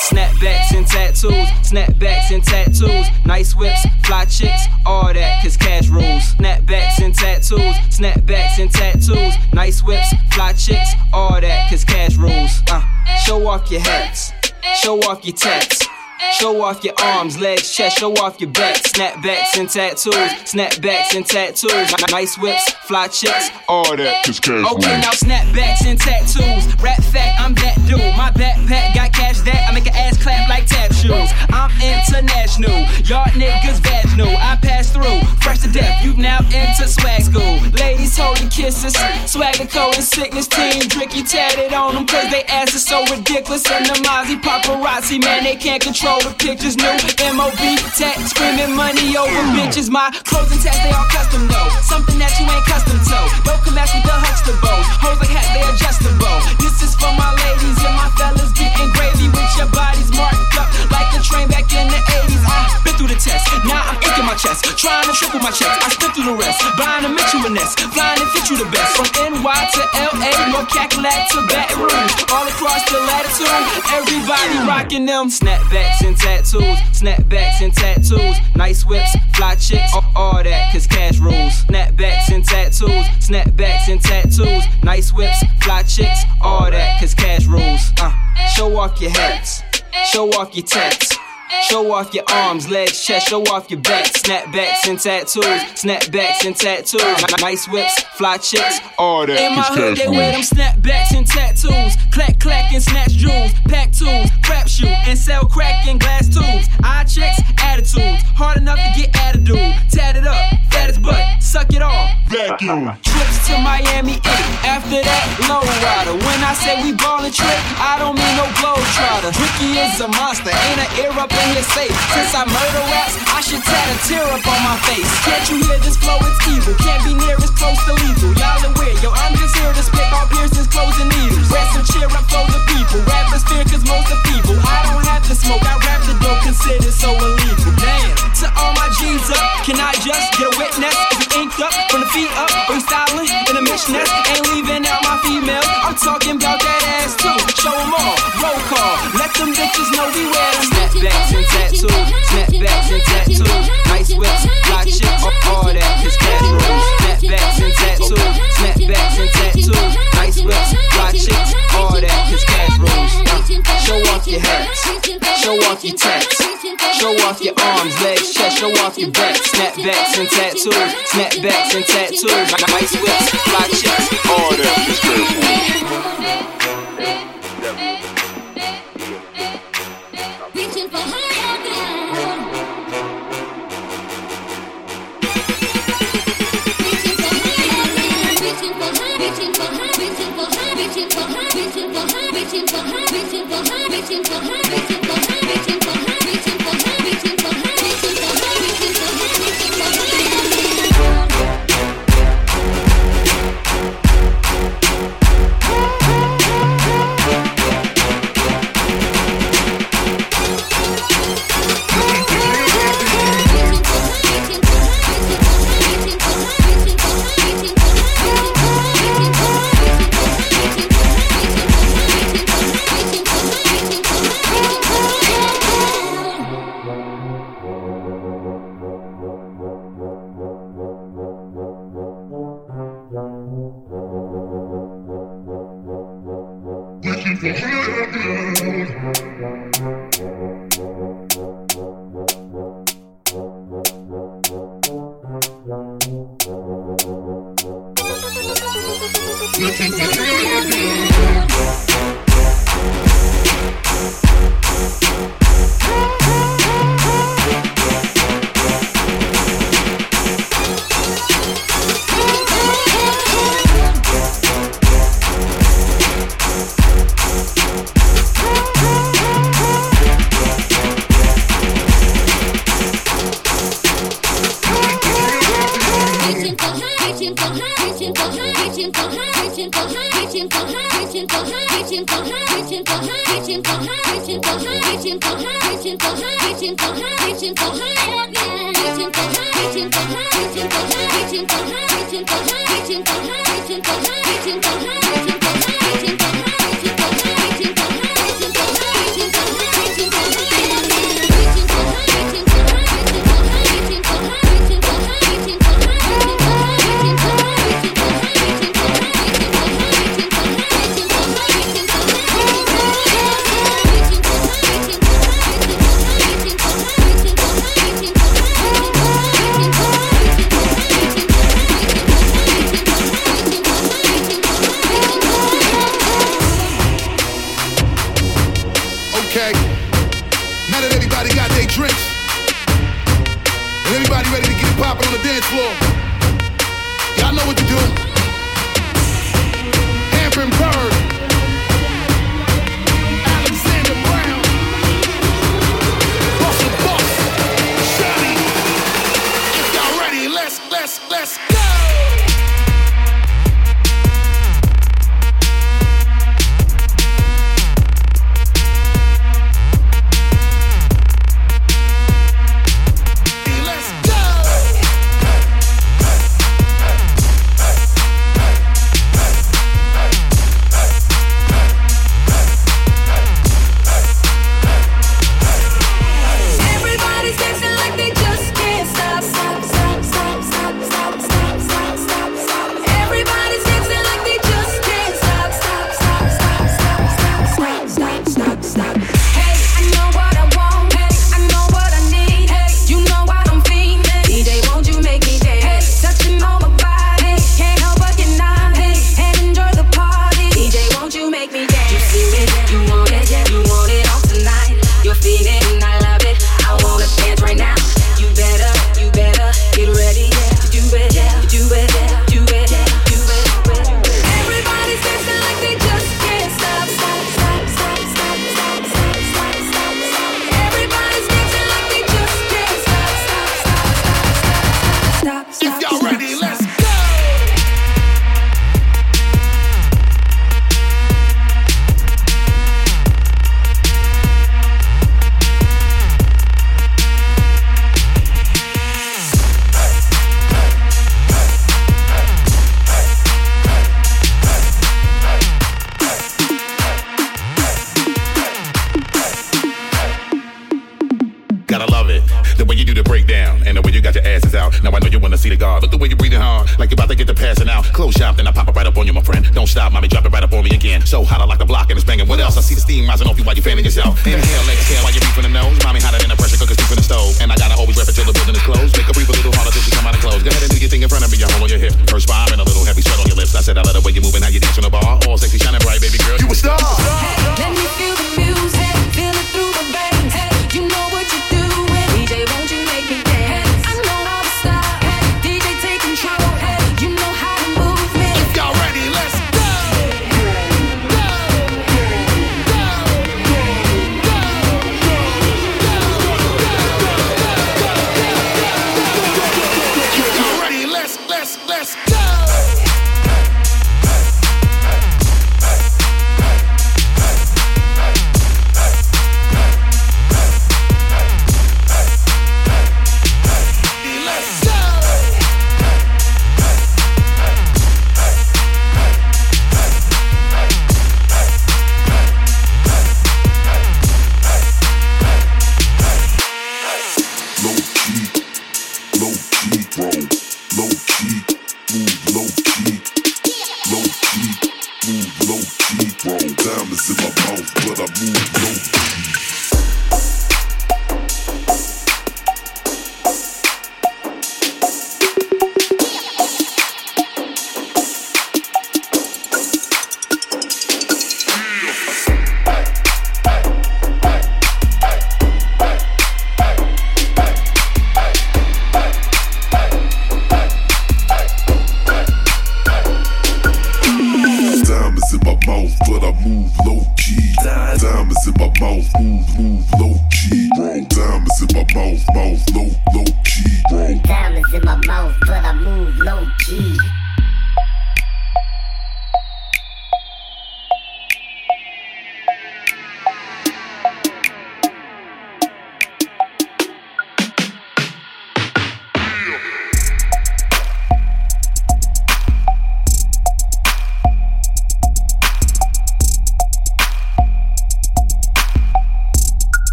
Snapbacks and tattoos, snapbacks and tattoos, nice whips, fly chicks, all that, cause cash rules. Snapbacks and tattoos, snapbacks and tattoos, nice whips, fly chicks, all that, cause cash rules. Uh, show off your hats, show off your tats. Show off your arms, legs, chest, show off your back. Snapbacks and tattoos, snapbacks and tattoos. Nice whips, fly chicks, all that, cause cash Okay, now snapbacks and tattoos. Rap fact, I'm that dude. My backpack got cash that I make an ass clap like tap shoes. I'm international, y'all niggas vaginal. I pass through, fresh to death. You now into swag school. Ladies holding kisses, swagger code and sickness team. Dricky tatted on them cause they ass is so ridiculous. And the Mozzie paparazzi, man, they can't control control the pictures. New MOB tech, screaming money over bitches. My clothes and tats, they all custom though. Something that you ain't custom to. Don't come ask me the Huxtables. Hoes like hats, they adjustable. This is for my ladies and my fellas getting gravy with your bodies marked up like a train back in the 80s. Been through the test, now I'm inking my chest. Trying to triple my checks, I spit through the rest. Buying a Mitchell and Ness, flying to fit you the best. From NY to LA, no Cadillac to Baton Rouge. All across the latitude, everybody rocking them snapbacks snapbacks and tattoos, snapbacks and tattoos, nice whips, fly chicks, all that, cause cash rules. Snapbacks and tattoos, snapbacks and tattoos, nice whips, fly chicks, all that, cause cash rules. Uh, show off your hats, show off your tats. Show off your arms, legs, chest, show off your back. Snapbacks and tattoos, snapbacks and tattoos. Nice whips, fly chicks, all that. In my hood, they wear them snapbacks and tattoos. Clack, clack, and snatch jewels. Pack tools, crap shoot, and sell crack in glass tubes. Eye checks, attitudes. Hard enough to get attitude. Tatted up, fat as butt, suck it eh? off. Vacuum. Trips to Miami, eh? After that, low rider. When I say we ballin' trip, I don't mean no blow trotter. Ricky is a monster, ain't an ear up in his face. Since I murder raps, I should tat a tear up on my face. Can't you hear this flow? It's evil. Can't be near as close to lethal. Y'all aware, yo, I'm just here to spit all piercings, closing needles. Rest and cheer up for the people. Rappers fear cause most of people. I don't have to smoke, I rap the dope, consider so illegal. Damn. To all my G's up, can I just get a witness? Inked up from the feet up? Are styling in a mishness? Ain't leaving out my female. I'm talking about that ass too. Show them all, roll call. Let them bitches know we wear them. Snapbacks and Show off your arms, legs, chest, show off your back. Snapbacks and tattoos, snapbacks and tattoos. Nice whips, fly chicks, all that, cause. Reaching for higher ground. Reaching for higher. Reaching for high, reaching for high, reaching for high, reaching for high, reaching for high, reaching for high, hard, like you're about to get the passing out. Close shop, then I pop it right up on you, my friend. Don't stop, mommy, drop it right up on me again. So hot, I like the block and it's banging. What else? I see the steam rising off you while you're fanning yourself. Inhale, exhale while you're reaping the nose. Mommy hotter than a pressure cooker deep in the stove. And I gotta always rep it the building is closed. Make a brief a little harder till she come out of clothes. Go ahead and do your thing in front of me, your home on your hip. First bomb and a little heavy sweat on your lips. I said I love the way you're moving, how you dance on the bar. All sexy, shining bright, baby girl. You a star. You a star.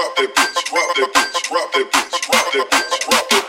drop that bitch, drop that bitch, drop that bitch, drop that bitch, drop that bitch.